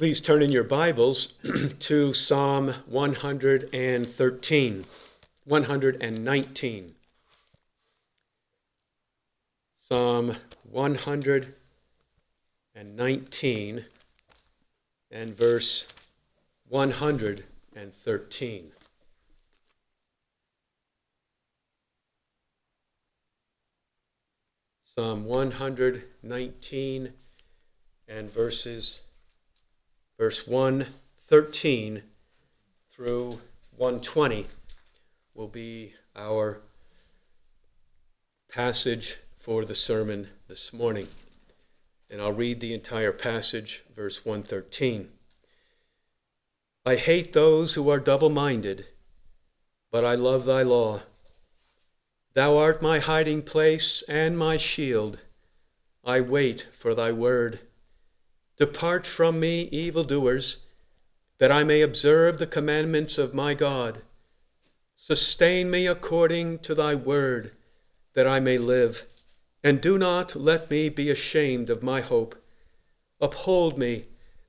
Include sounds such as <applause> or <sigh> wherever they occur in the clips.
Please turn in your Bibles <clears throat> to Psalm 113, 119. Psalm 119 and verse 113. Psalm 119 and verses verse 113 through 120 will be our passage for the sermon this morning. And I'll read the entire passage, verse 113. I hate those who are double minded, but I love thy law. Thou art my hiding place and my shield. I wait for thy word. Depart from me, evildoers, that I may observe the commandments of my God. Sustain me according to thy word, that I may live. And do not let me be ashamed of my hope. Uphold me,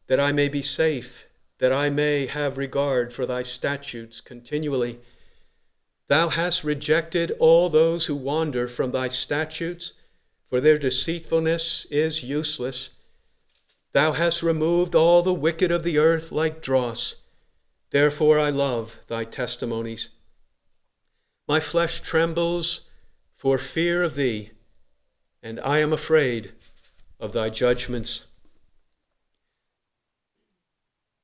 that I may be safe, that I may have regard for thy statutes continually. Thou hast rejected all those who wander from thy statutes, for their deceitfulness is useless. Thou hast removed all the wicked of the earth like dross. Therefore I love thy testimonies. My flesh trembles for fear of thee, and I am afraid of thy judgments.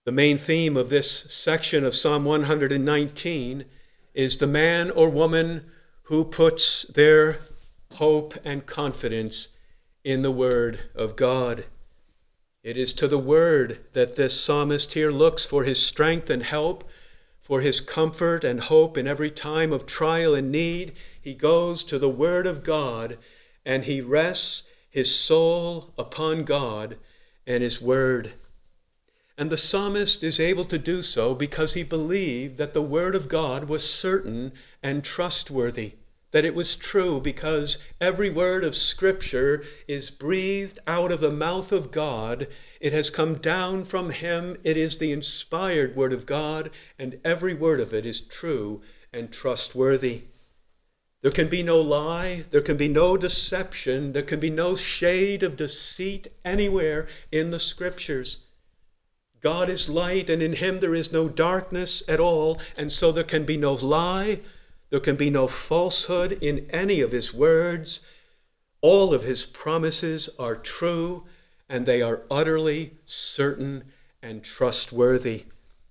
The main theme of this section of Psalm 119 is the man or woman who puts their hope and confidence in the Word of God. It is to the Word that this psalmist here looks for his strength and help, for his comfort and hope in every time of trial and need. He goes to the Word of God and he rests his soul upon God and his Word. And the psalmist is able to do so because he believed that the Word of God was certain and trustworthy that it was true because every word of Scripture is breathed out of the mouth of God. It has come down from Him. It is the inspired Word of God, and every word of it is true and trustworthy. There can be no lie, there can be no deception, there can be no shade of deceit anywhere in the Scriptures. God is light, and in Him there is no darkness at all, and so there can be no lie there can be no falsehood in any of his words. All of his promises are true, and they are utterly certain and trustworthy.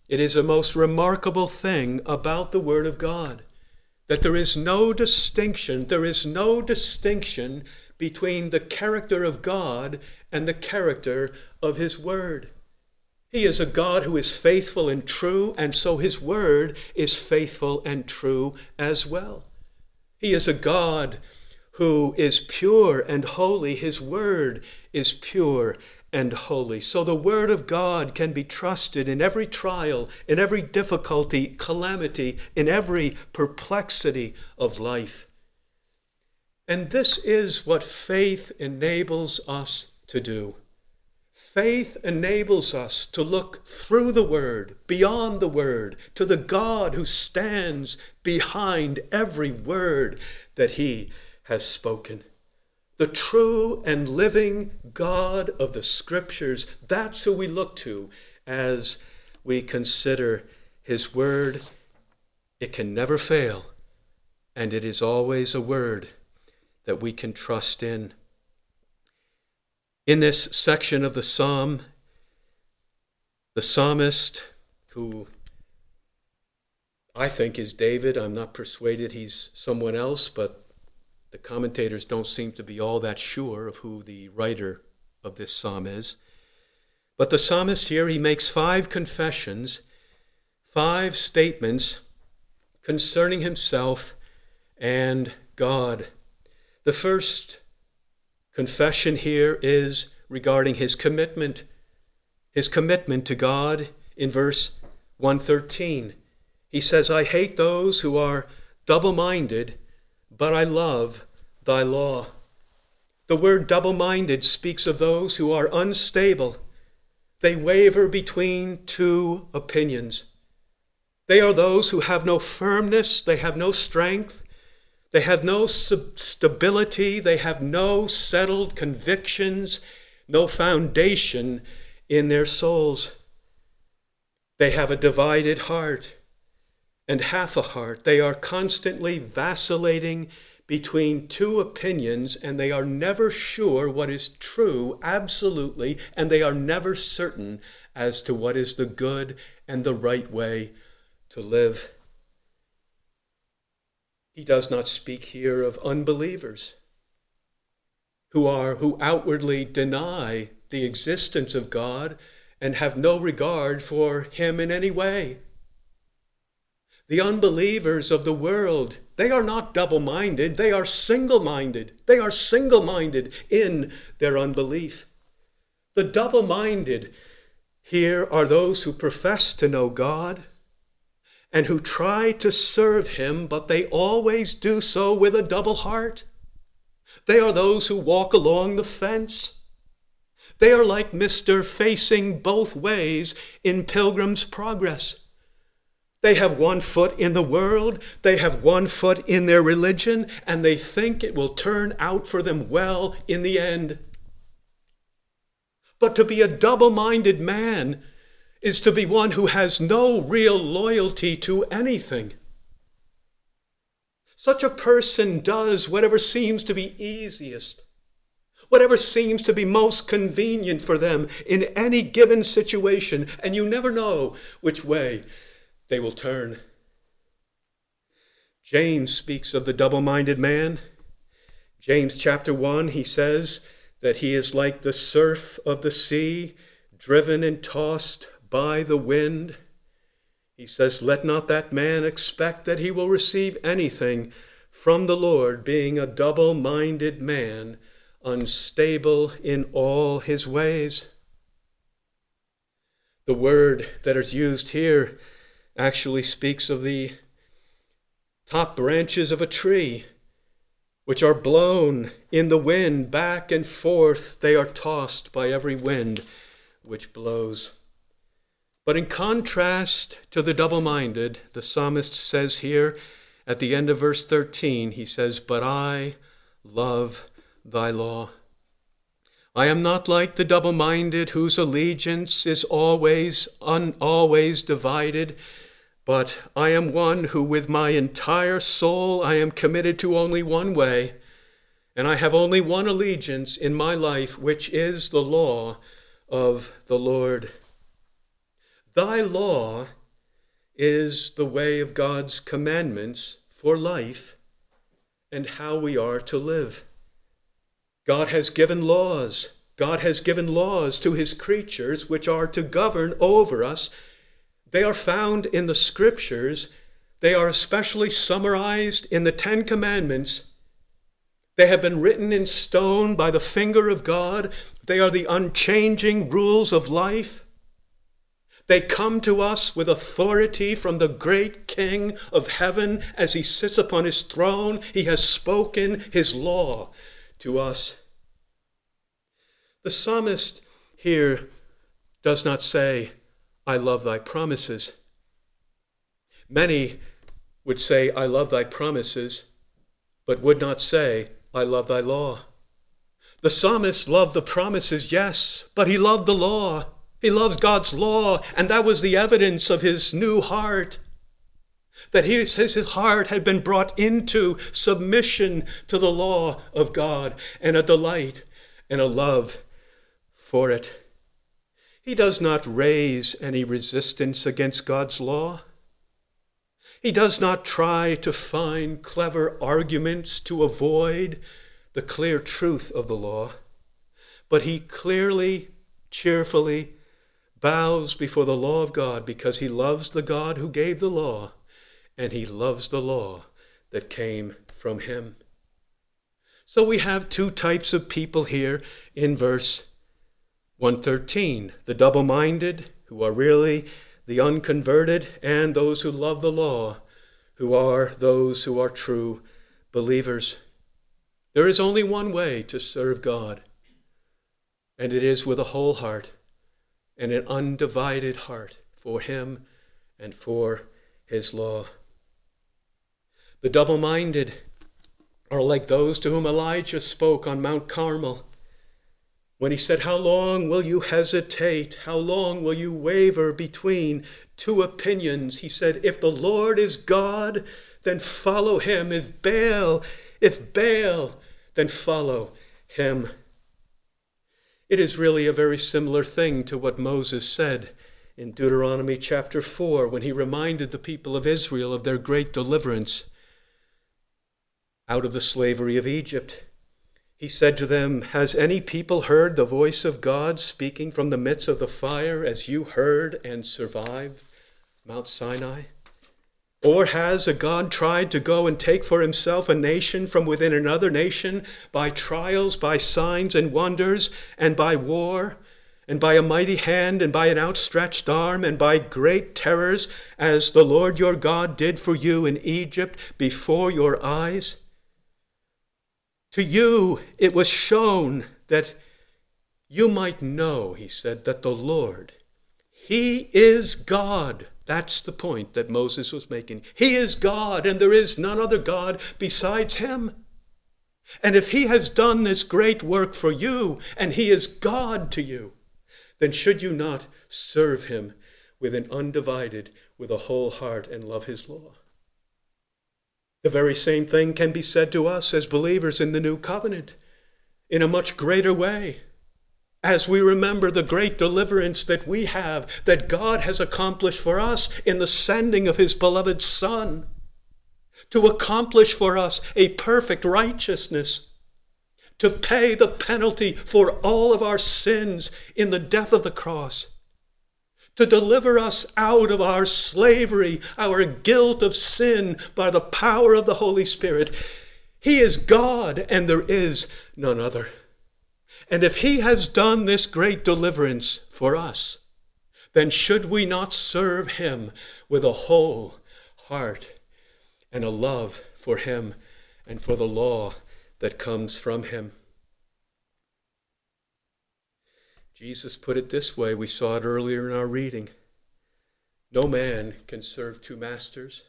It is a most remarkable thing about the Word of God that there is no distinction, there is no distinction between the character of God and the character of His Word. He is a God who is faithful and true, and so his word is faithful and true as well. He is a God who is pure and holy. His word is pure and holy. So the word of God can be trusted in every trial, in every difficulty, calamity, in every perplexity of life. And this is what faith enables us to do. Faith enables us to look through the Word, beyond the Word, to the God who stands behind every word that He has spoken. The true and living God of the Scriptures, that's who we look to as we consider His Word. It can never fail, and it is always a Word that we can trust in. In this section of the psalm, the psalmist, who I think is David, I'm not persuaded he's someone else, but the commentators don't seem to be all that sure of who the writer of this psalm is. But the psalmist here, he makes five confessions, five statements concerning himself and God. The first confession here is regarding his commitment, his commitment to God in verse 113. He says, I hate those who are double minded, but I love thy law. The word double minded speaks of those who are unstable, They waver between two opinions. They are those who have no firmness, they have no strength, they have no stability, they have no settled convictions, no foundation in their souls. They have a divided heart and half a heart. They are constantly vacillating between two opinions and they are never sure what is true absolutely, and they are never certain as to what is the good and the right way to live. He does not speak here of unbelievers who are who outwardly deny the existence of God and have no regard for him in any way. The unbelievers of the world, they are not double minded, they are single minded. They are single minded in their unbelief. The double minded here are those who profess to know God and who try to serve Him, but they always do so with a double heart. They are those who walk along the fence. They are like Mr. Facing both ways in Pilgrim's Progress. They have one foot in the world, they have one foot in their religion, and they think it will turn out for them well in the end. But to be a double minded man is to be one who has no real loyalty to anything. Such a person does whatever seems to be easiest, whatever seems to be most convenient for them in any given situation, and you never know which way they will turn. James speaks of the double minded man. James chapter 1, he says that he is like the surf of the sea, driven and tossed by the wind. He says, Let not that man expect that he will receive anything from the Lord, being a double minded man, unstable in all his ways. The word that is used here actually speaks of the top branches of a tree, which are blown in the wind back and forth. They are tossed by every wind which blows. But in contrast to the double minded, the psalmist says here at the end of verse 13, he says, But I love thy law. I am not like the double minded whose allegiance is always, un, always divided but I am one who, with my entire soul, I am committed to only one way, and I have only one allegiance in my life, which is the law of the Lord. Thy law is the way of God's commandments for life and how we are to live. God has given laws. God has given laws to his creatures which are to govern over us they are found in the scriptures. They are especially summarized in the Ten Commandments. They have been written in stone by the finger of God. They are the unchanging rules of life. They come to us with authority from the great King of heaven as he sits upon his throne. He has spoken his law to us. The psalmist here does not say, I love thy promises. Many would say, I love thy promises, but would not say, I love thy law. The psalmist loved the promises, yes, but he loved the law. He loves God's law, and that was the evidence of his new heart. That his, his heart had been brought into submission to the law of God and a delight and a love for it. He does not raise any resistance against God's law. He does not try to find clever arguments to avoid the clear truth of the law, but he clearly, cheerfully bows before the law of God because he loves the God who gave the law and he loves the law that came from him. So we have two types of people here in verse 113 the double minded, who are really the unconverted, and those who love the law, who are those who are true believers. There is only one way to serve God, and it is with a whole heart. And an undivided heart for him and for his law. The double minded are like those to whom Elijah spoke on Mount Carmel when he said, How long will you hesitate? How long will you waver between two opinions? He said, If the Lord is God, then follow him. If Baal, if Baal, then follow him. It is really a very similar thing to what Moses said in Deuteronomy chapter 4 when he reminded the people of Israel of their great deliverance out of the slavery of Egypt. He said to them, Has any people heard the voice of God speaking from the midst of the fire as you heard and survived Mount Sinai? Or has a God tried to go and take for himself a nation from within another nation by trials, by signs and wonders, and by war, and by a mighty hand, and by an outstretched arm, and by great terrors, as the Lord your God did for you in Egypt before your eyes? To you it was shown that you might know, he said, that the Lord, He is God that's the point that Moses was making. He is God, and there is none other God besides him. And if he has done this great work for you, and he is God to you, then should you not serve him with an undivided, with a whole heart, and love his law? The very same thing can be said to us as believers in the new covenant in a much greater way as we remember the great deliverance that we have, that God has accomplished for us in the sending of His beloved Son, to accomplish for us a perfect righteousness, to pay the penalty for all of our sins in the death of the cross, to deliver us out of our slavery, our guilt of sin by the power of the Holy Spirit. He is God, and there is none other. And if he has done this great deliverance for us, then should we not serve him with a whole heart and a love for him and for the law that comes from him? Jesus put it this way. We saw it earlier in our reading. No man can serve two masters,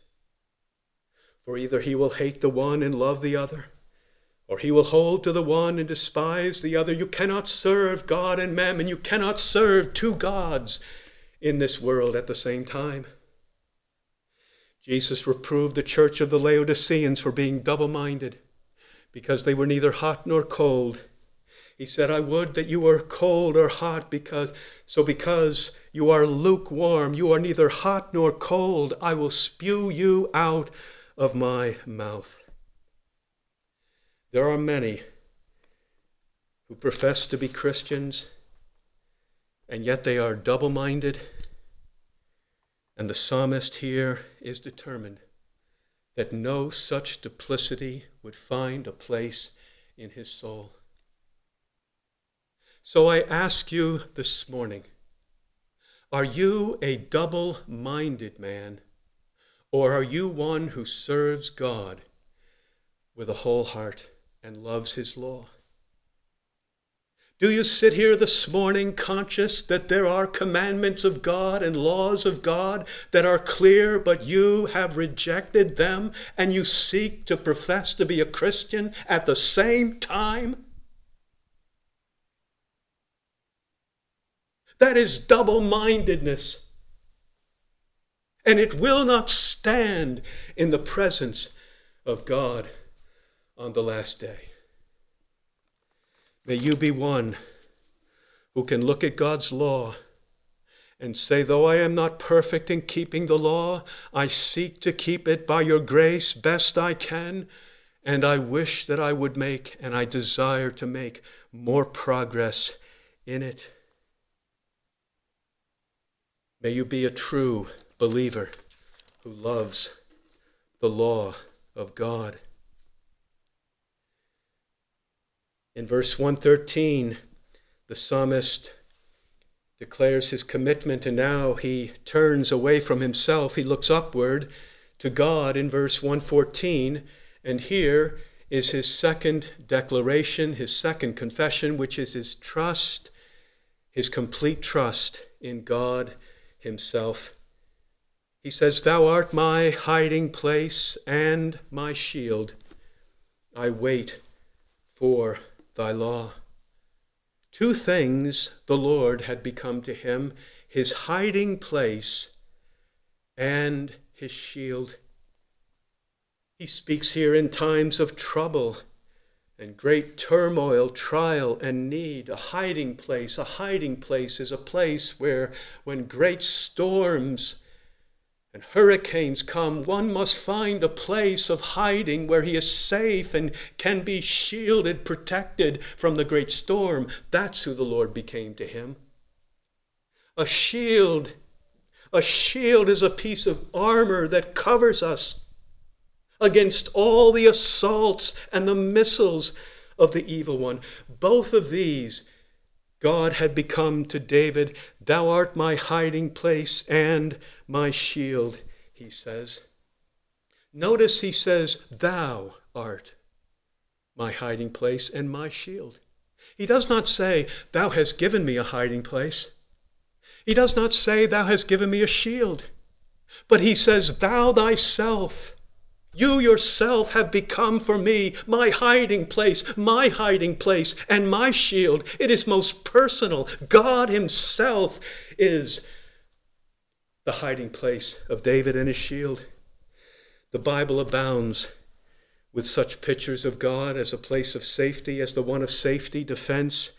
for either he will hate the one and love the other or he will hold to the one and despise the other. You cannot serve God and mammon. You cannot serve two gods in this world at the same time. Jesus reproved the church of the Laodiceans for being double minded because they were neither hot nor cold. He said, I would that you were cold or hot, because so because you are lukewarm, you are neither hot nor cold, I will spew you out of my mouth. There are many who profess to be Christians, and yet they are double minded. And the psalmist here is determined that no such duplicity would find a place in his soul. So I ask you this morning are you a double minded man, or are you one who serves God with a whole heart? And loves his law? Do you sit here this morning conscious that there are commandments of God and laws of God that are clear, but you have rejected them and you seek to profess to be a Christian at the same time? That is double mindedness. And it will not stand in the presence of God on the last day. May you be one who can look at God's law and say, Though I am not perfect in keeping the law, I seek to keep it by your grace best I can, and I wish that I would make and I desire to make more progress in it. May you be a true believer who loves the law of God. In verse 113, the psalmist declares his commitment, and now he turns away from himself. He looks upward to God in verse 114, and here is his second declaration, his second confession, which is his trust, his complete trust in God Himself. He says, Thou art my hiding place and my shield. I wait for thy law. Two things the Lord had become to him his hiding place and his shield. He speaks here in times of trouble and great turmoil, trial, and need. A hiding place. A hiding place is a place where, when great storms and hurricanes come, one must find a place of hiding where he is safe and can be shielded, protected from the great storm. That's who the Lord became to him. A shield. A shield is a piece of armor that covers us against all the assaults and the missiles of the evil one. Both of these God had become to David, Thou art my hiding place and my shield, he says. Notice he says, Thou art my hiding place and my shield. He does not say, Thou hast given me a hiding place. He does not say, Thou hast given me a shield. But he says, Thou thyself you yourself have become for me my hiding place, my hiding place, and my shield. It is most personal. God Himself is the hiding place of David and his shield. The Bible abounds with such pictures of God as a place of safety, as the one of safety, defense.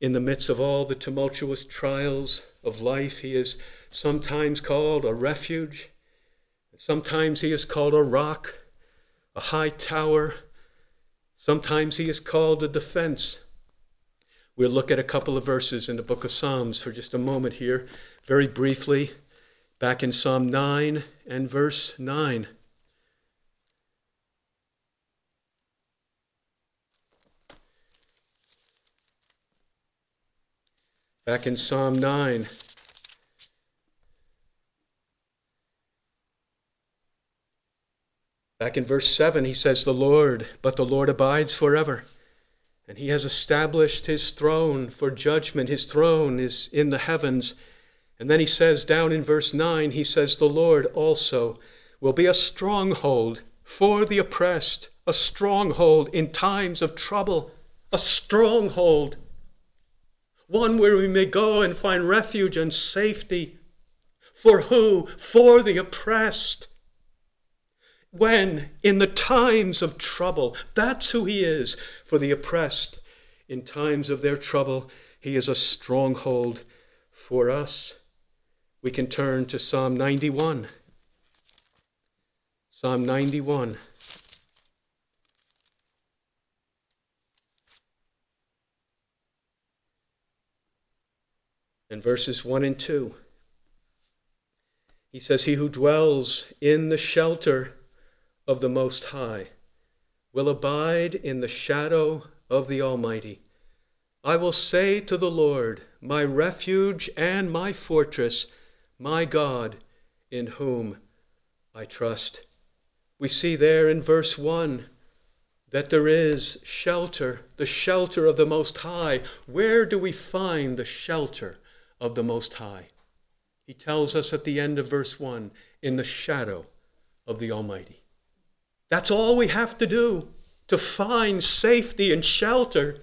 In the midst of all the tumultuous trials of life, He is sometimes called a refuge. Sometimes he is called a rock, a high tower. Sometimes he is called a defense. We'll look at a couple of verses in the book of Psalms for just a moment here, very briefly, back in Psalm 9 and verse 9. Back in Psalm 9 Back in verse 7, he says, The Lord, but the Lord abides forever. And he has established his throne for judgment. His throne is in the heavens. And then he says, down in verse 9, he says, The Lord also will be a stronghold for the oppressed, a stronghold in times of trouble, a stronghold, one where we may go and find refuge and safety. For who? For the oppressed when in the times of trouble. That's who he is for the oppressed. In times of their trouble, he is a stronghold for us. We can turn to Psalm 91. Psalm 91. And verses 1 and 2. He says, He who dwells in the shelter of the Most High will abide in the shadow of the Almighty. I will say to the Lord, my refuge and my fortress, my God, in whom I trust. We see there in verse 1 that there is shelter, the shelter of the Most High. Where do we find the shelter of the Most High? He tells us at the end of verse 1 in the shadow of the Almighty. That's all we have to do to find safety and shelter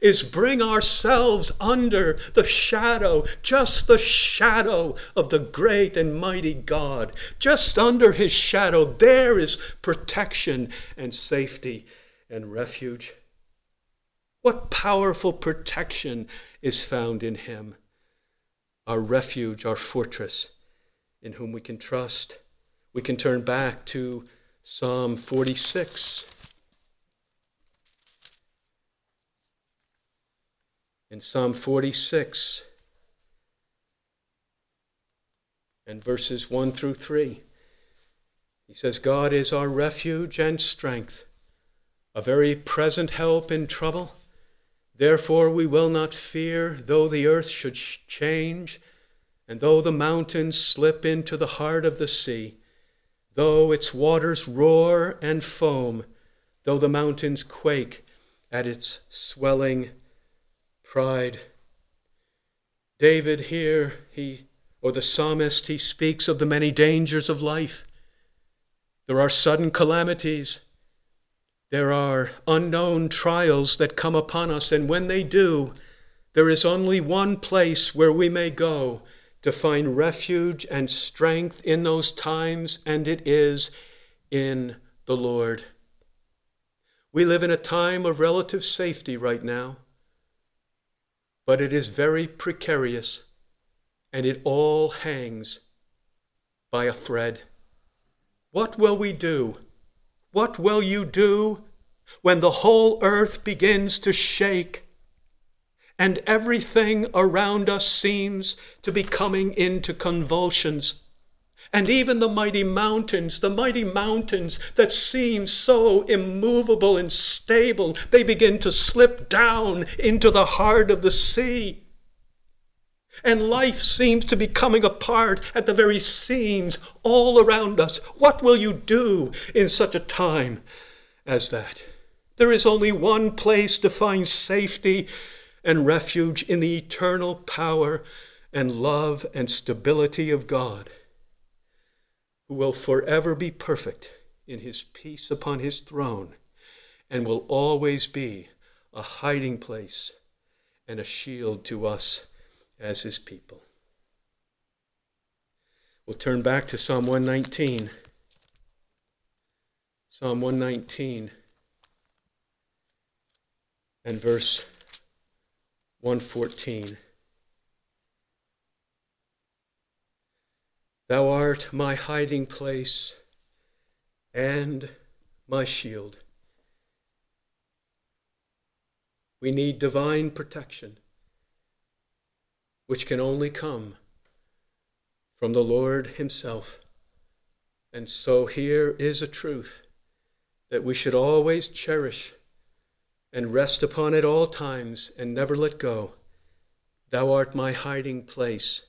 is bring ourselves under the shadow, just the shadow of the great and mighty God. Just under his shadow, there is protection and safety and refuge. What powerful protection is found in him, our refuge, our fortress, in whom we can trust. We can turn back to Psalm 46. In Psalm 46 and verses 1 through 3, he says, God is our refuge and strength, a very present help in trouble. Therefore, we will not fear, though the earth should change, and though the mountains slip into the heart of the sea though its waters roar and foam, though the mountains quake at its swelling pride. David here, he or the psalmist, he speaks of the many dangers of life. There are sudden calamities. There are unknown trials that come upon us, and when they do, there is only one place where we may go to find refuge and strength in those times, and it is in the Lord. We live in a time of relative safety right now, but it is very precarious, and it all hangs by a thread. What will we do? What will you do when the whole earth begins to shake and everything around us seems to be coming into convulsions? And even the mighty mountains, the mighty mountains that seem so immovable and stable, they begin to slip down into the heart of the sea. And life seems to be coming apart at the very seams all around us. What will you do in such a time as that? There is only one place to find safety and refuge in the eternal power and love and stability of God, who will forever be perfect in his peace upon his throne and will always be a hiding place and a shield to us as his people. We'll turn back to Psalm 119. Psalm 119 and verse 114. Thou art my hiding place and my shield. We need divine protection which can only come from the Lord Himself. And so here is a truth that we should always cherish and rest upon it all times and never let go. Thou art my hiding place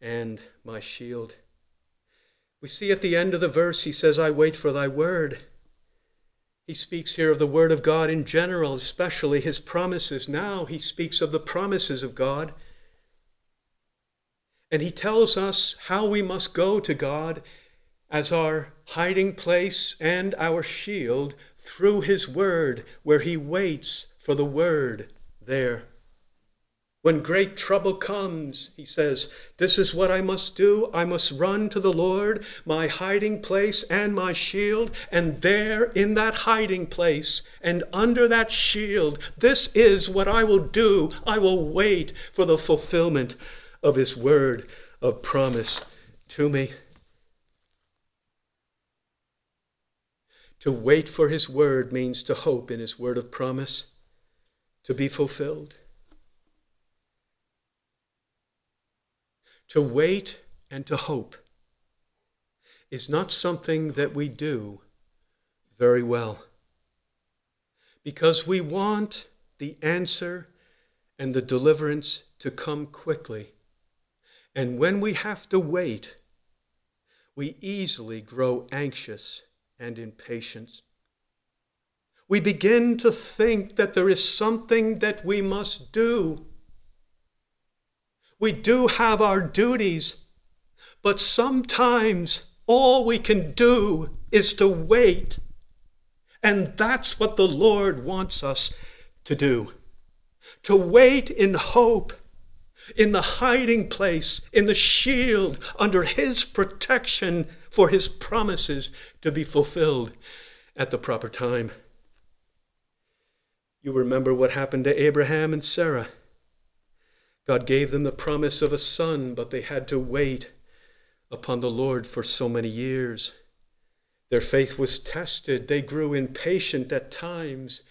and my shield. We see at the end of the verse, he says, I wait for thy word. He speaks here of the word of God in general, especially his promises. Now he speaks of the promises of God. And he tells us how we must go to God as our hiding place and our shield through his word, where he waits for the word there. When great trouble comes, he says, This is what I must do. I must run to the Lord, my hiding place and my shield. And there, in that hiding place and under that shield, this is what I will do. I will wait for the fulfillment of his word of promise to me. To wait for his word means to hope in his word of promise to be fulfilled. To wait and to hope is not something that we do very well because we want the answer and the deliverance to come quickly. And when we have to wait, we easily grow anxious and impatience. We begin to think that there is something that we must do. We do have our duties, but sometimes all we can do is to wait. And that's what the Lord wants us to do to wait in hope in the hiding place, in the shield, under His protection for His promises to be fulfilled at the proper time. You remember what happened to Abraham and Sarah. God gave them the promise of a son, but they had to wait upon the Lord for so many years. Their faith was tested. They grew impatient at times.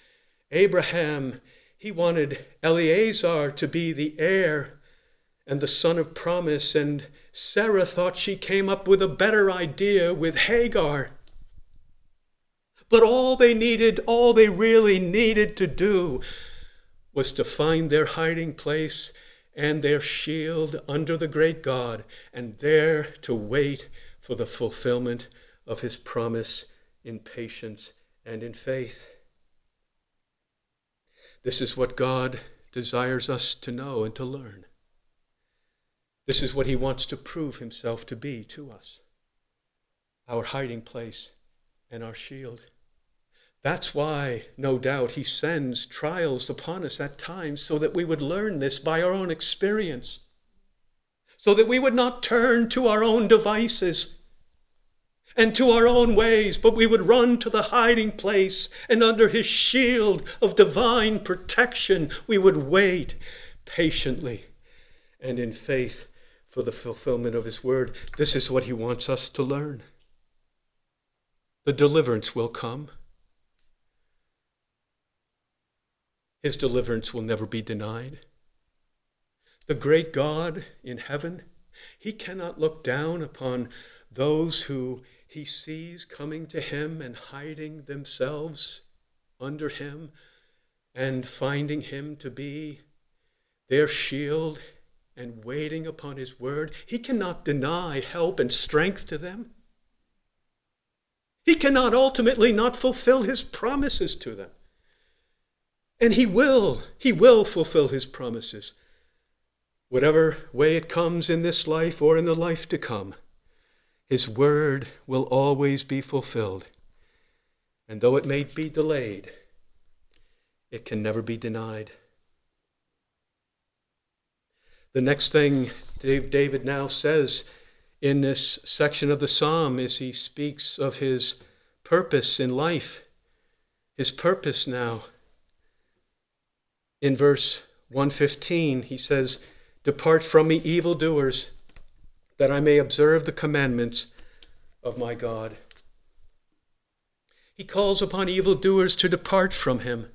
Abraham, he wanted Eleazar to be the heir and the son of promise, and Sarah thought she came up with a better idea with Hagar. But all they needed, all they really needed to do was to find their hiding place and their shield under the great God, and there to wait for the fulfillment of his promise in patience and in faith. This is what God desires us to know and to learn This is what he wants to prove himself to be to us our hiding place and our shield. That's why, no doubt, he sends trials upon us at times so that we would learn this by our own experience, so that we would not turn to our own devices and to our own ways, but we would run to the hiding place, and under his shield of divine protection, we would wait patiently and in faith for the fulfillment of his word. This is what he wants us to learn. The deliverance will come. His deliverance will never be denied. The great God in heaven, he cannot look down upon those who he sees coming to him and hiding themselves under him and finding him to be their shield and waiting upon his word. He cannot deny help and strength to them. He cannot ultimately not fulfill his promises to them. And he will, he will fulfill his promises, whatever way it comes in this life or in the life to come. His word will always be fulfilled. And though it may be delayed, it can never be denied. The next thing David now says in this section of the psalm is he speaks of his purpose in life. His purpose now. In verse 115, he says, Depart from me, evildoers that I may observe the commandments of my God. He calls upon evildoers to depart from him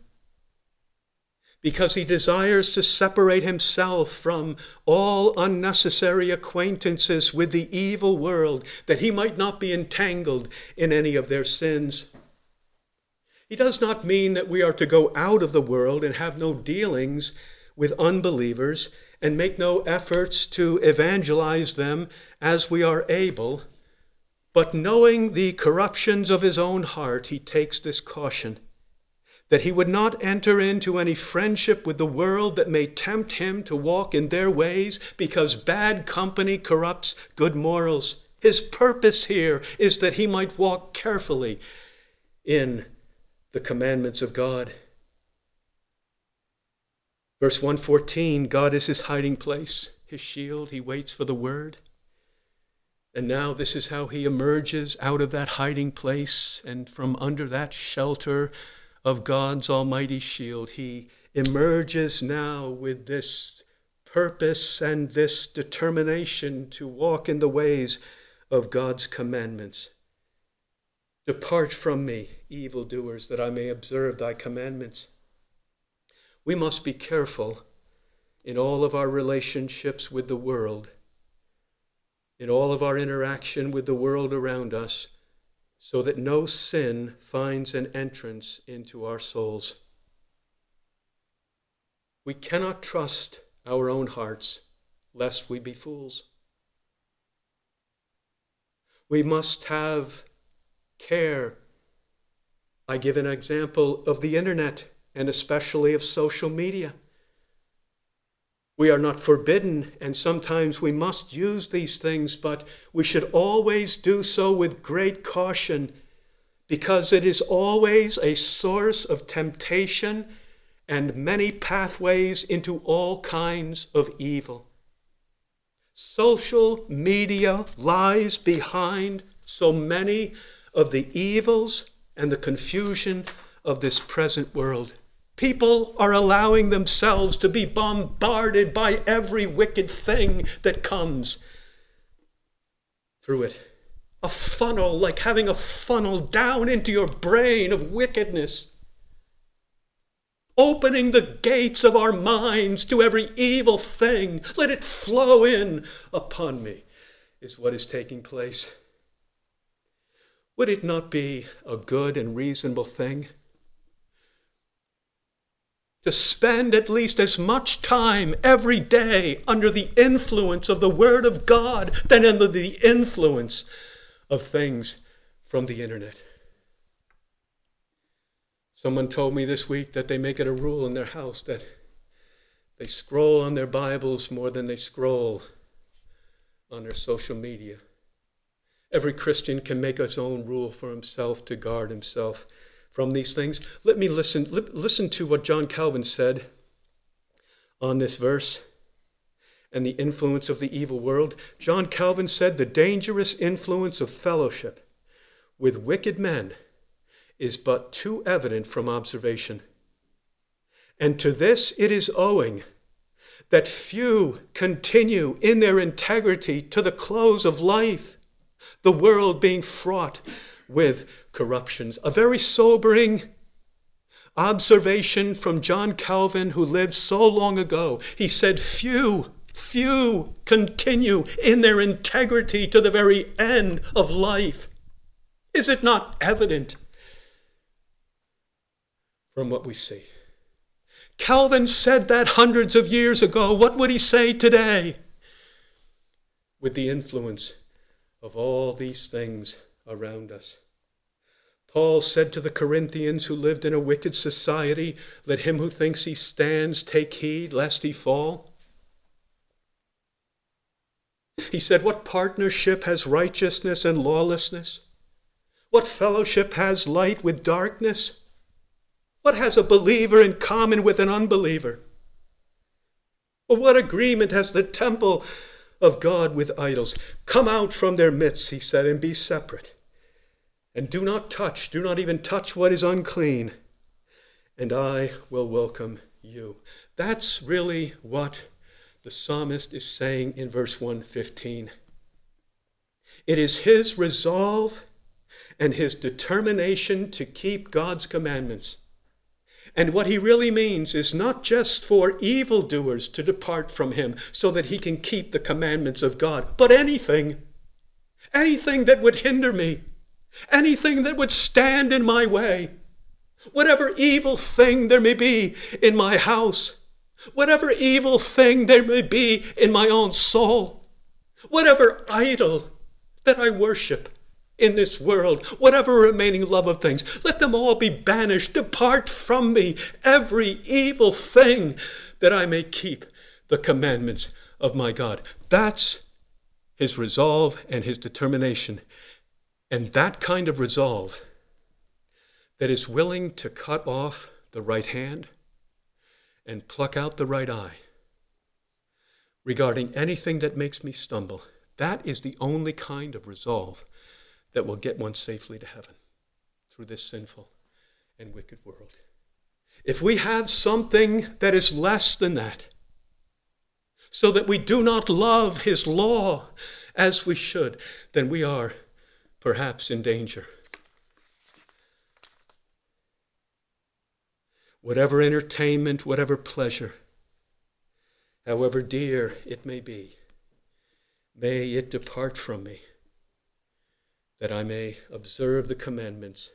because he desires to separate himself from all unnecessary acquaintances with the evil world, that he might not be entangled in any of their sins. He does not mean that we are to go out of the world and have no dealings with unbelievers and make no efforts to evangelize them as we are able. But knowing the corruptions of his own heart, he takes this caution that he would not enter into any friendship with the world that may tempt him to walk in their ways because bad company corrupts good morals. His purpose here is that he might walk carefully in the commandments of God. Verse 114 God is his hiding place, his shield. He waits for the word. And now this is how he emerges out of that hiding place and from under that shelter of God's almighty shield. He emerges now with this purpose and this determination to walk in the ways of God's commandments. Depart from me, evildoers, that I may observe thy commandments. We must be careful in all of our relationships with the world, in all of our interaction with the world around us, so that no sin finds an entrance into our souls. We cannot trust our own hearts, lest we be fools. We must have care. I give an example of the internet and especially of social media. We are not forbidden, and sometimes we must use these things, but we should always do so with great caution because it is always a source of temptation and many pathways into all kinds of evil. Social media lies behind so many of the evils and the confusion of this present world. People are allowing themselves to be bombarded by every wicked thing that comes through it. A funnel, like having a funnel down into your brain of wickedness. Opening the gates of our minds to every evil thing. Let it flow in upon me, is what is taking place. Would it not be a good and reasonable thing to spend at least as much time every day under the influence of the Word of God than under the influence of things from the internet. Someone told me this week that they make it a rule in their house that they scroll on their Bibles more than they scroll on their social media. Every Christian can make his own rule for himself to guard himself from these things. Let me listen, listen to what John Calvin said on this verse and the influence of the evil world. John Calvin said the dangerous influence of fellowship with wicked men is but too evident from observation. And to this it is owing that few continue in their integrity to the close of life, the world being fraught with corruptions. A very sobering observation from John Calvin, who lived so long ago. He said, Few, few continue in their integrity to the very end of life. Is it not evident from what we see? Calvin said that hundreds of years ago. What would he say today? With the influence of all these things around us. Paul said to the Corinthians who lived in a wicked society, Let him who thinks he stands take heed lest he fall. He said, What partnership has righteousness and lawlessness? What fellowship has light with darkness? What has a believer in common with an unbeliever? Or what agreement has the temple of God with idols? Come out from their midst, he said, and be separate. And do not touch, do not even touch what is unclean, and I will welcome you. That's really what the psalmist is saying in verse 115. It is his resolve and his determination to keep God's commandments and what he really means is not just for evildoers to depart from him so that he can keep the commandments of God, but anything, anything that would hinder me, anything that would stand in my way, whatever evil thing there may be in my house, whatever evil thing there may be in my own soul, whatever idol that I worship in this world, whatever remaining love of things, let them all be banished. Depart from me, every evil thing, that I may keep the commandments of my God. That's his resolve and his determination. And that kind of resolve that is willing to cut off the right hand and pluck out the right eye regarding anything that makes me stumble, that is the only kind of resolve that will get one safely to heaven through this sinful and wicked world. If we have something that is less than that, so that we do not love His law as we should, then we are perhaps in danger. Whatever entertainment, whatever pleasure, however dear it may be, may it depart from me that I may observe the commandments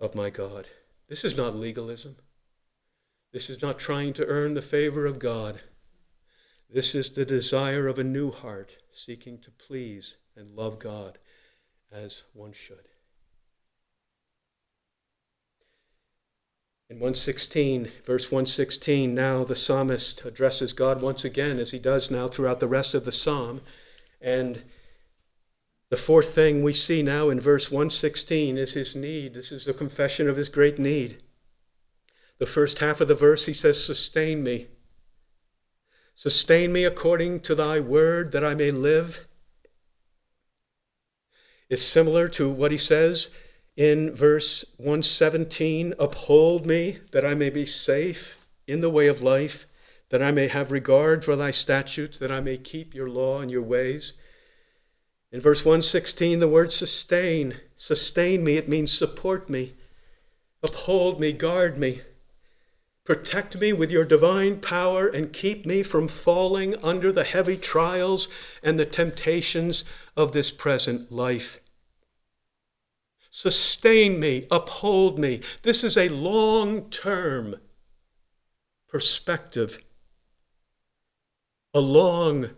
of my God. This is not legalism. This is not trying to earn the favor of God. This is the desire of a new heart seeking to please and love God as one should. In 116, verse 116, now the psalmist addresses God once again, as he does now throughout the rest of the psalm. And the fourth thing we see now in verse 116 is his need. This is a confession of his great need. The first half of the verse, he says, Sustain me. Sustain me according to thy word that I may live. It's similar to what he says in verse 117 Uphold me that I may be safe in the way of life, that I may have regard for thy statutes, that I may keep your law and your ways. In verse 116, the word sustain, sustain me, it means support me, uphold me, guard me, protect me with your divine power, and keep me from falling under the heavy trials and the temptations of this present life. Sustain me, uphold me. This is a long term perspective, a long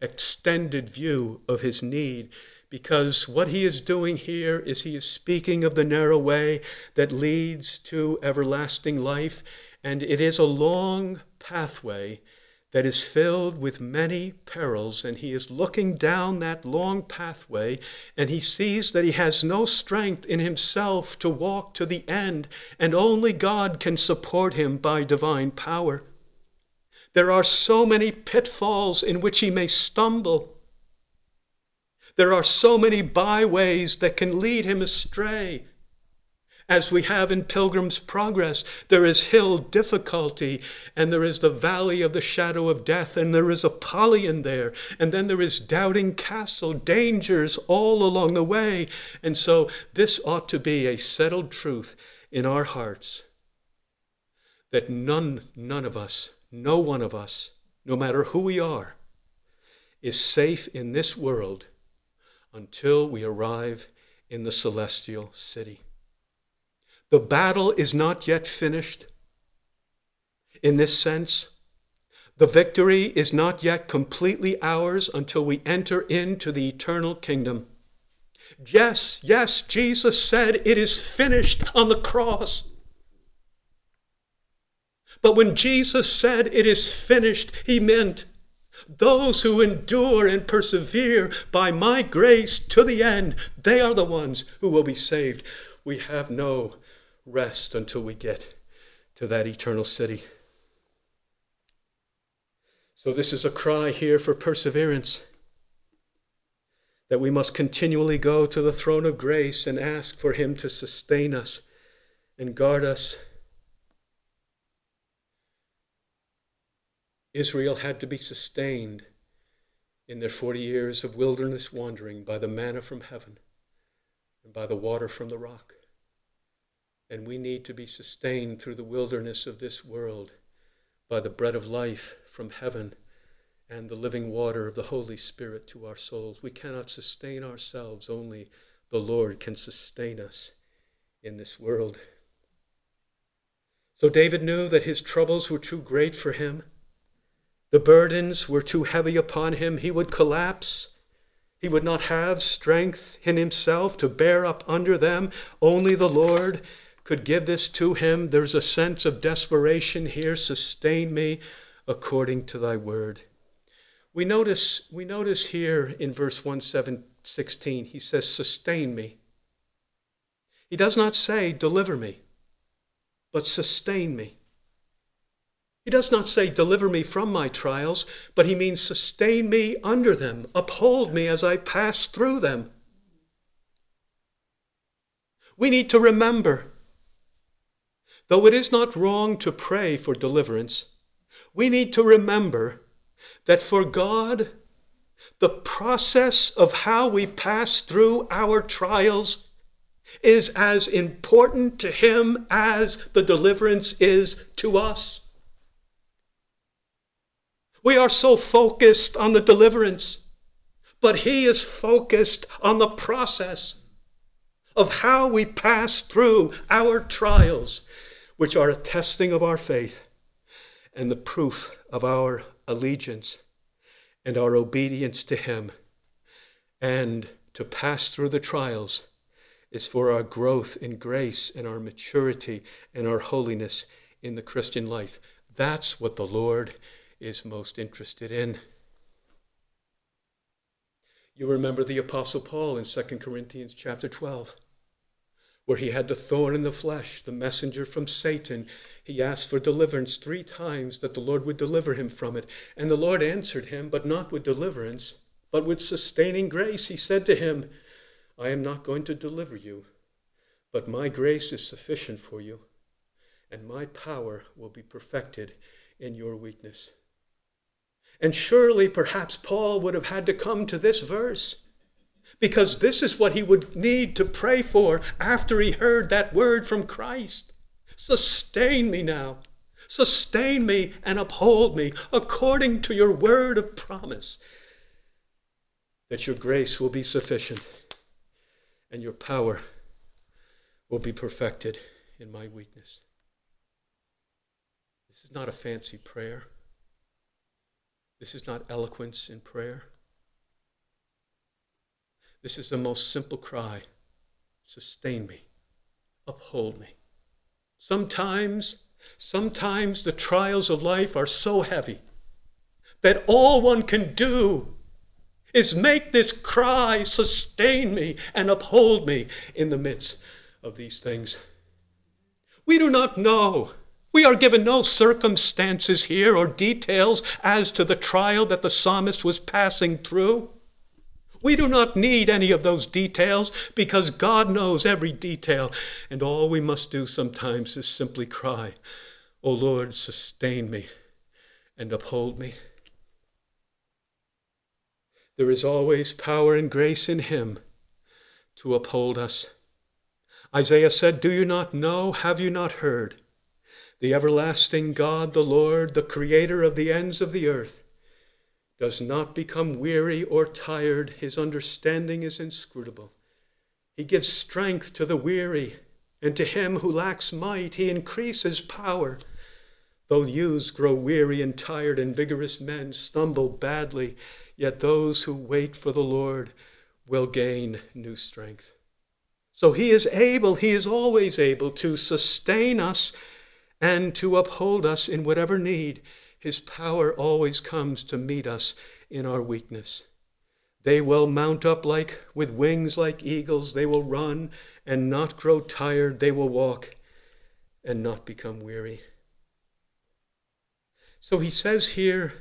extended view of his need because what he is doing here is he is speaking of the narrow way that leads to everlasting life, and it is a long pathway that is filled with many perils, and he is looking down that long pathway, and he sees that he has no strength in himself to walk to the end, and only God can support him by divine power. There are so many pitfalls in which he may stumble. There are so many byways that can lead him astray as we have in Pilgrim's Progress. There is hill difficulty, and there is the valley of the shadow of death, and there is Apollyon there, and then there is Doubting Castle, dangers all along the way. And so this ought to be a settled truth in our hearts that none, none of us, no one of us, no matter who we are, is safe in this world until we arrive in the celestial city. The battle is not yet finished. In this sense, the victory is not yet completely ours until we enter into the eternal kingdom. Yes, yes, Jesus said it is finished on the cross. But when Jesus said it is finished, he meant those who endure and persevere by my grace to the end, they are the ones who will be saved. We have no rest until we get to that eternal city. So, this is a cry here for perseverance that we must continually go to the throne of grace and ask for Him to sustain us and guard us. Israel had to be sustained in their 40 years of wilderness wandering by the manna from heaven and by the water from the rock. And we need to be sustained through the wilderness of this world by the bread of life from heaven and the living water of the Holy Spirit to our souls. We cannot sustain ourselves, only the Lord can sustain us in this world. So David knew that his troubles were too great for him. The burdens were too heavy upon him. He would collapse. He would not have strength in himself to bear up under them. Only the Lord could give this to him. There's a sense of desperation here. Sustain me according to thy word. We notice, we notice here in verse 116, he says, Sustain me. He does not say, Deliver me, but sustain me. He does not say, Deliver me from my trials, but he means sustain me under them, uphold me as I pass through them. We need to remember Though it is not wrong to pray for deliverance, we need to remember that for God, the process of how we pass through our trials is as important to Him as the deliverance is to us. We are so focused on the deliverance, but He is focused on the process of how we pass through our trials which are a testing of our faith and the proof of our allegiance and our obedience to Him. And to pass through the trials is for our growth in grace and our maturity and our holiness in the Christian life. That's what the Lord is most interested in. You remember the apostle Paul in 2 Corinthians chapter 12 where he had the thorn in the flesh, the messenger from Satan. He asked for deliverance three times that the Lord would deliver him from it. And the Lord answered him, but not with deliverance, but with sustaining grace. He said to him, I am not going to deliver you, but my grace is sufficient for you, and my power will be perfected in your weakness. And surely, perhaps, Paul would have had to come to this verse because this is what he would need to pray for after he heard that word from Christ. Sustain me now. Sustain me and uphold me according to your word of promise, that your grace will be sufficient and your power will be perfected in my weakness. This is not a fancy prayer. This is not eloquence in prayer. This is the most simple cry sustain me, uphold me. Sometimes, sometimes the trials of life are so heavy that all one can do is make this cry sustain me and uphold me in the midst of these things. We do not know. We are given no circumstances here or details as to the trial that the psalmist was passing through. We do not need any of those details because God knows every detail. And all we must do sometimes is simply cry, O Lord, sustain me and uphold me. There is always power and grace in Him to uphold us. Isaiah said, Do you not know? Have you not heard? The everlasting God, the Lord, the creator of the ends of the earth, does not become weary or tired. His understanding is inscrutable. He gives strength to the weary, and to him who lacks might, he increases power. Though youths grow weary and tired, and vigorous men stumble badly, yet those who wait for the Lord will gain new strength. So he is able, he is always able to sustain us and to uphold us in whatever need. His power always comes to meet us in our weakness. They will mount up like with wings like eagles. They will run and not grow tired. They will walk and not become weary. So he says here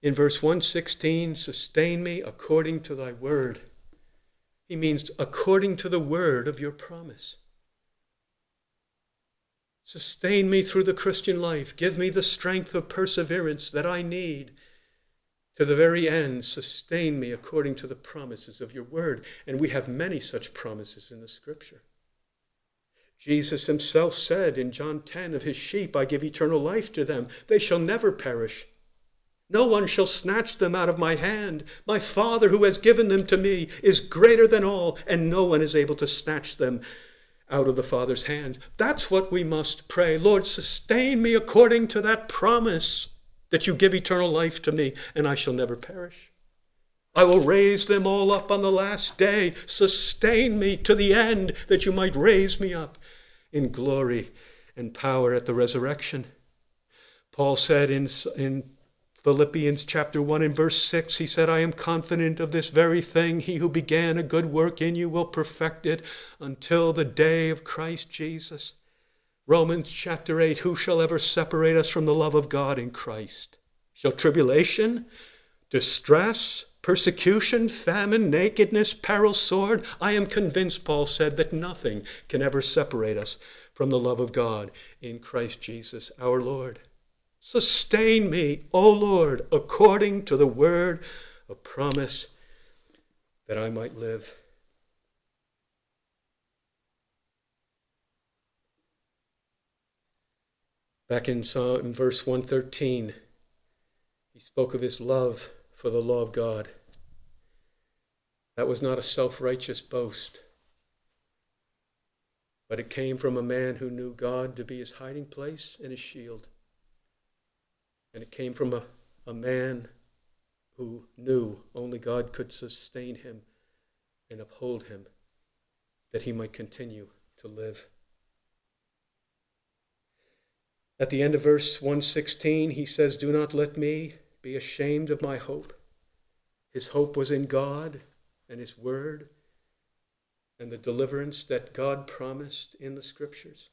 in verse 116, sustain me according to thy word. He means according to the word of your promise. Sustain me through the Christian life. Give me the strength of perseverance that I need. To the very end, sustain me according to the promises of your word. And we have many such promises in the scripture. Jesus himself said in John 10 of his sheep, I give eternal life to them. They shall never perish no one shall snatch them out of my hand. My Father who has given them to me is greater than all, and no one is able to snatch them out of the Father's hand. That's what we must pray. Lord, sustain me according to that promise that you give eternal life to me, and I shall never perish. I will raise them all up on the last day. Sustain me to the end, that you might raise me up in glory and power at the resurrection. Paul said in, in Philippians chapter 1 and verse 6, he said, I am confident of this very thing. He who began a good work in you will perfect it until the day of Christ Jesus. Romans chapter 8, who shall ever separate us from the love of God in Christ? Shall tribulation, distress, persecution, famine, nakedness, peril, sword? I am convinced, Paul said, that nothing can ever separate us from the love of God in Christ Jesus our Lord. Sustain me, O Lord, according to the word of promise, that I might live. Back in, Psalm, verse 113, he spoke of his love for the law of God. That was not a self righteous boast, but it came from a man who knew God to be his hiding place and his shield. And it came from a, a man who knew only God could sustain him and uphold him that he might continue to live. At the end of verse 116, he says, Do not let me be ashamed of my hope. His hope was in God and His Word and the deliverance that God promised in the Scriptures.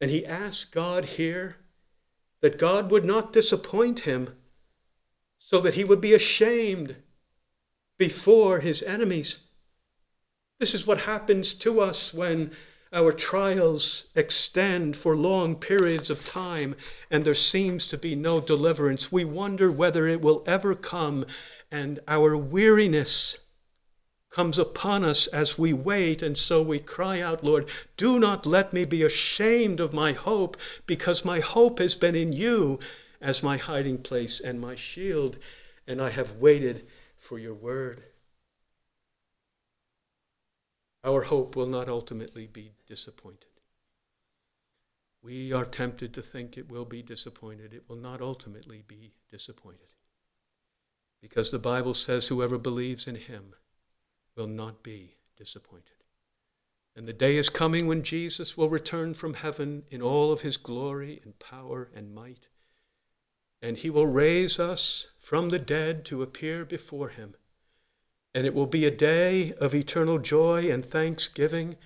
And he asked God here that God would not disappoint him so that he would be ashamed before his enemies. This is what happens to us when our trials extend for long periods of time and there seems to be no deliverance. We wonder whether it will ever come, and our weariness comes upon us as we wait, and so we cry out, Lord, do not let me be ashamed of my hope, because my hope has been in you as my hiding place and my shield, and I have waited for your word. Our hope will not ultimately be disappointed. We are tempted to think it will be disappointed. It will not ultimately be disappointed. Because the Bible says, whoever believes in him will not be disappointed. And the day is coming when Jesus will return from heaven in all of his glory and power and might. and he will raise us from the dead to appear before him. And it will be a day of eternal joy and thanksgiving,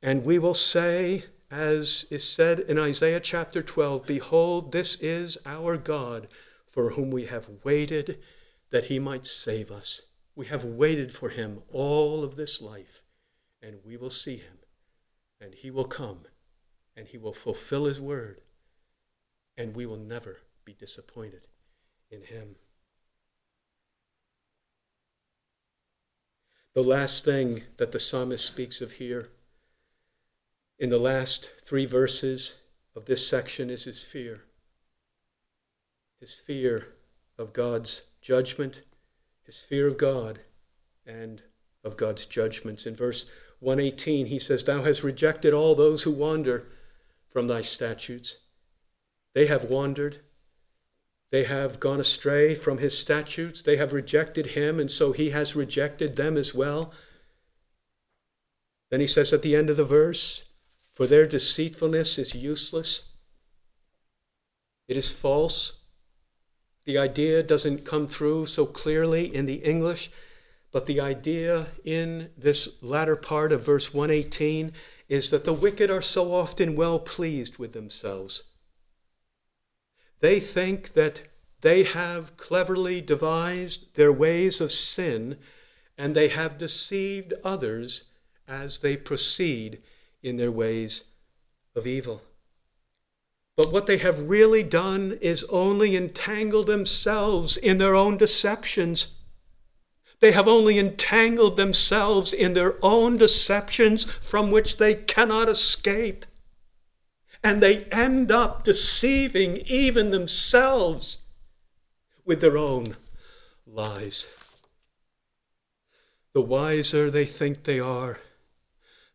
and we will say, as is said in Isaiah chapter 12 Behold, this is our God, for whom we have waited that he might save us. We have waited for him all of this life, and we will see him, and he will come, and he will fulfill his word, and we will never be disappointed in him. The last thing that the psalmist speaks of here in the last three verses of this section is his fear. His fear of God's judgment, his fear of God, and of God's judgments. In verse 118, he says, Thou hast rejected all those who wander from thy statutes. They have wandered. They have gone astray from his statutes. They have rejected him, and so he has rejected them as well. Then he says at the end of the verse, For their deceitfulness is useless, it is false. The idea doesn't come through so clearly in the English, but the idea in this latter part of verse 118 is that the wicked are so often well pleased with themselves. They think that they have cleverly devised their ways of sin, and they have deceived others as they proceed in their ways of evil. But what they have really done is only entangle themselves in their own deceptions. They have only entangled themselves in their own deceptions from which they cannot escape. And they end up deceiving even themselves with their own lies. The wiser they think they are,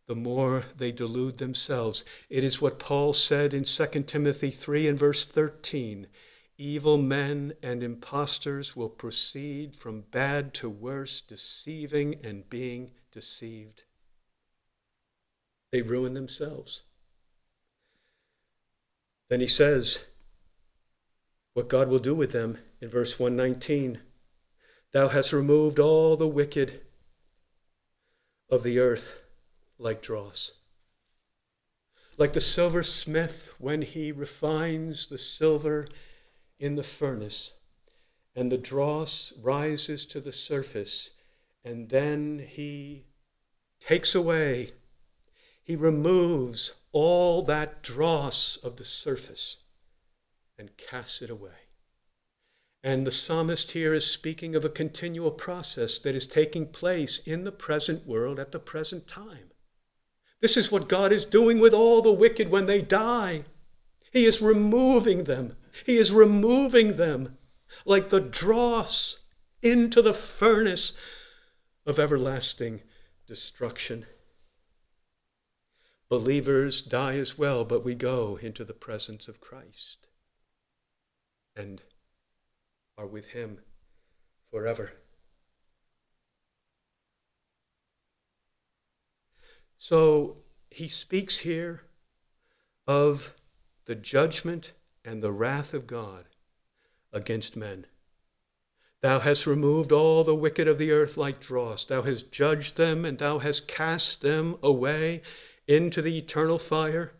the more they delude themselves. It is what Paul said in 2 Timothy 3 and verse 13 Evil men and impostors will proceed from bad to worse, deceiving and being deceived. They ruin themselves. Then he says, what God will do with them in verse 119 Thou hast removed all the wicked of the earth like dross. Like the silversmith when he refines the silver in the furnace, and the dross rises to the surface, and then he takes away, he removes all that dross of the surface and casts it away. And the psalmist here is speaking of a continual process that is taking place in the present world at the present time. This is what God is doing with all the wicked when they die. He is removing them. He is removing them like the dross into the furnace of everlasting destruction. Believers die as well, but we go into the presence of Christ and are with Him forever. So he speaks here of the judgment and the wrath of God against men. Thou hast removed all the wicked of the earth like dross. Thou hast judged them, and thou hast cast them away into the eternal fire.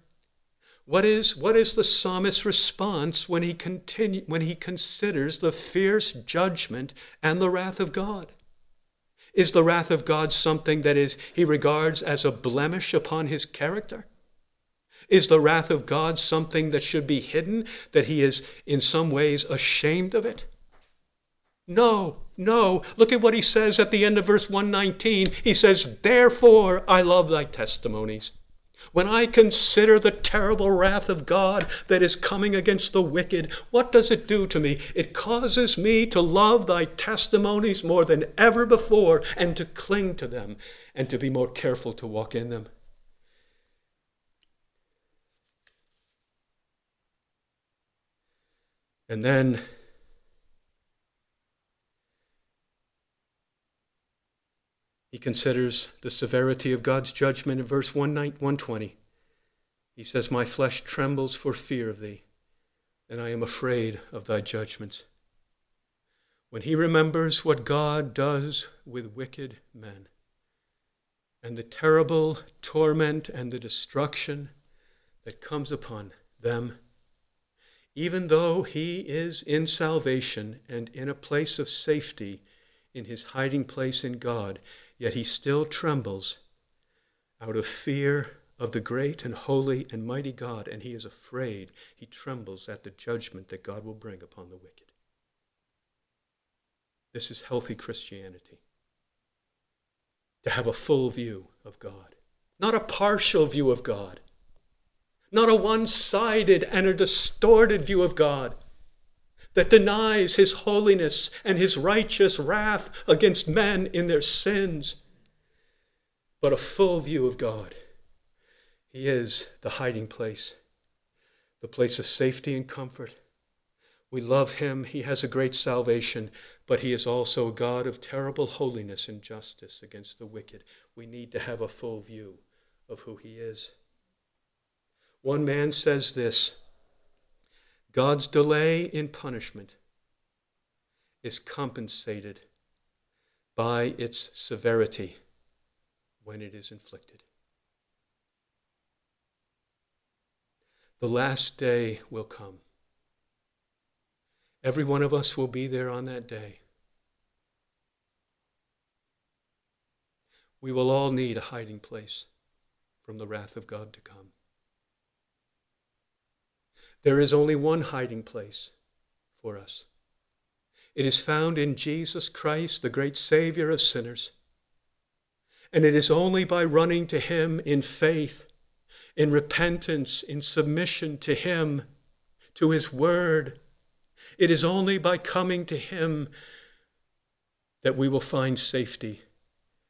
What is, what is the psalmist's response when he, continue, when he considers the fierce judgment and the wrath of God? Is the wrath of God something that is he regards as a blemish upon his character? Is the wrath of God something that should be hidden, that he is in some ways ashamed of it? No, no. Look at what he says at the end of verse 119. He says, Therefore I love thy testimonies. When I consider the terrible wrath of God that is coming against the wicked, what does it do to me? It causes me to love thy testimonies more than ever before and to cling to them and to be more careful to walk in them. And then He considers the severity of God's judgment in verse 120. He says, My flesh trembles for fear of thee. and I am afraid of thy judgments. When he remembers what God does with wicked men, and the terrible torment and the destruction that comes upon them, even though he is in salvation and in a place of safety in his hiding place in God, yet he still trembles out of fear of the great and holy and mighty God, and he is afraid. He trembles at the judgment that God will bring upon the wicked. This is healthy Christianity. To have a full view of God, not a partial view of God, not a one sided and a distorted view of God that denies his holiness and his righteous wrath against men in their sins, but a full view of God. He is the hiding place, the place of safety and comfort. We love him. He has a great salvation, but he is also a God of terrible holiness and justice against the wicked. We need to have a full view of who he is. One man says this God's delay in punishment is compensated by its severity when it is inflicted. The last day will come. Every one of us will be there on that day. We will all need a hiding place from the wrath of God to come. There is only one hiding place for us. It is found in Jesus Christ, the great Savior of sinners. And it is only by running to Him in faith, in repentance, in submission to Him, to His Word. It is only by coming to Him that we will find safety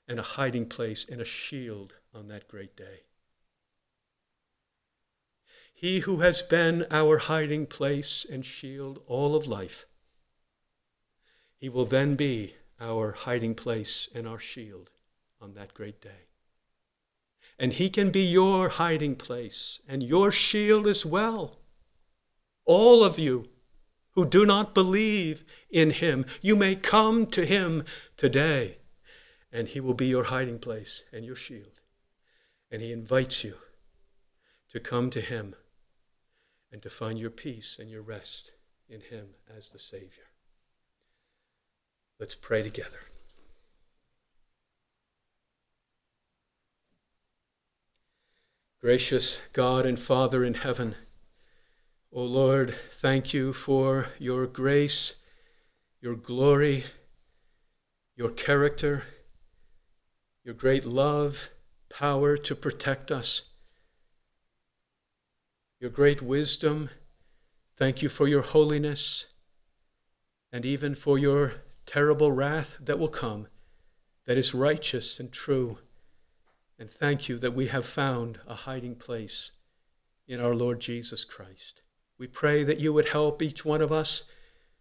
and a hiding place and a shield on that great day. He who has been our hiding place and shield all of life, he will then be our hiding place and our shield on that great day. And he can be your hiding place and your shield as well. All of you who do not believe in him, you may come to him today, and he will be your hiding place and your shield. And he invites you to come to him and to find your peace and your rest in Him as the Savior. Let's pray together. Gracious God and Father in heaven, O Lord, thank you for your grace, your glory, your character, your great love, power to protect us your great wisdom. Thank you for your holiness and even for your terrible wrath that will come, that is righteous and true. And thank you that we have found a hiding place in our Lord Jesus Christ. We pray that you would help each one of us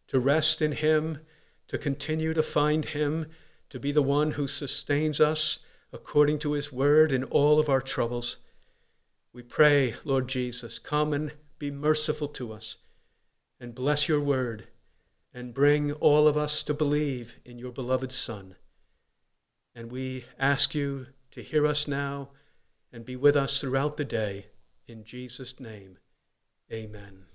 to rest in Him, to continue to find Him, to be the one who sustains us according to His word in all of our troubles. We pray, Lord Jesus, come and be merciful to us and bless your word and bring all of us to believe in your beloved Son. And we ask you to hear us now and be with us throughout the day. In Jesus' name, amen.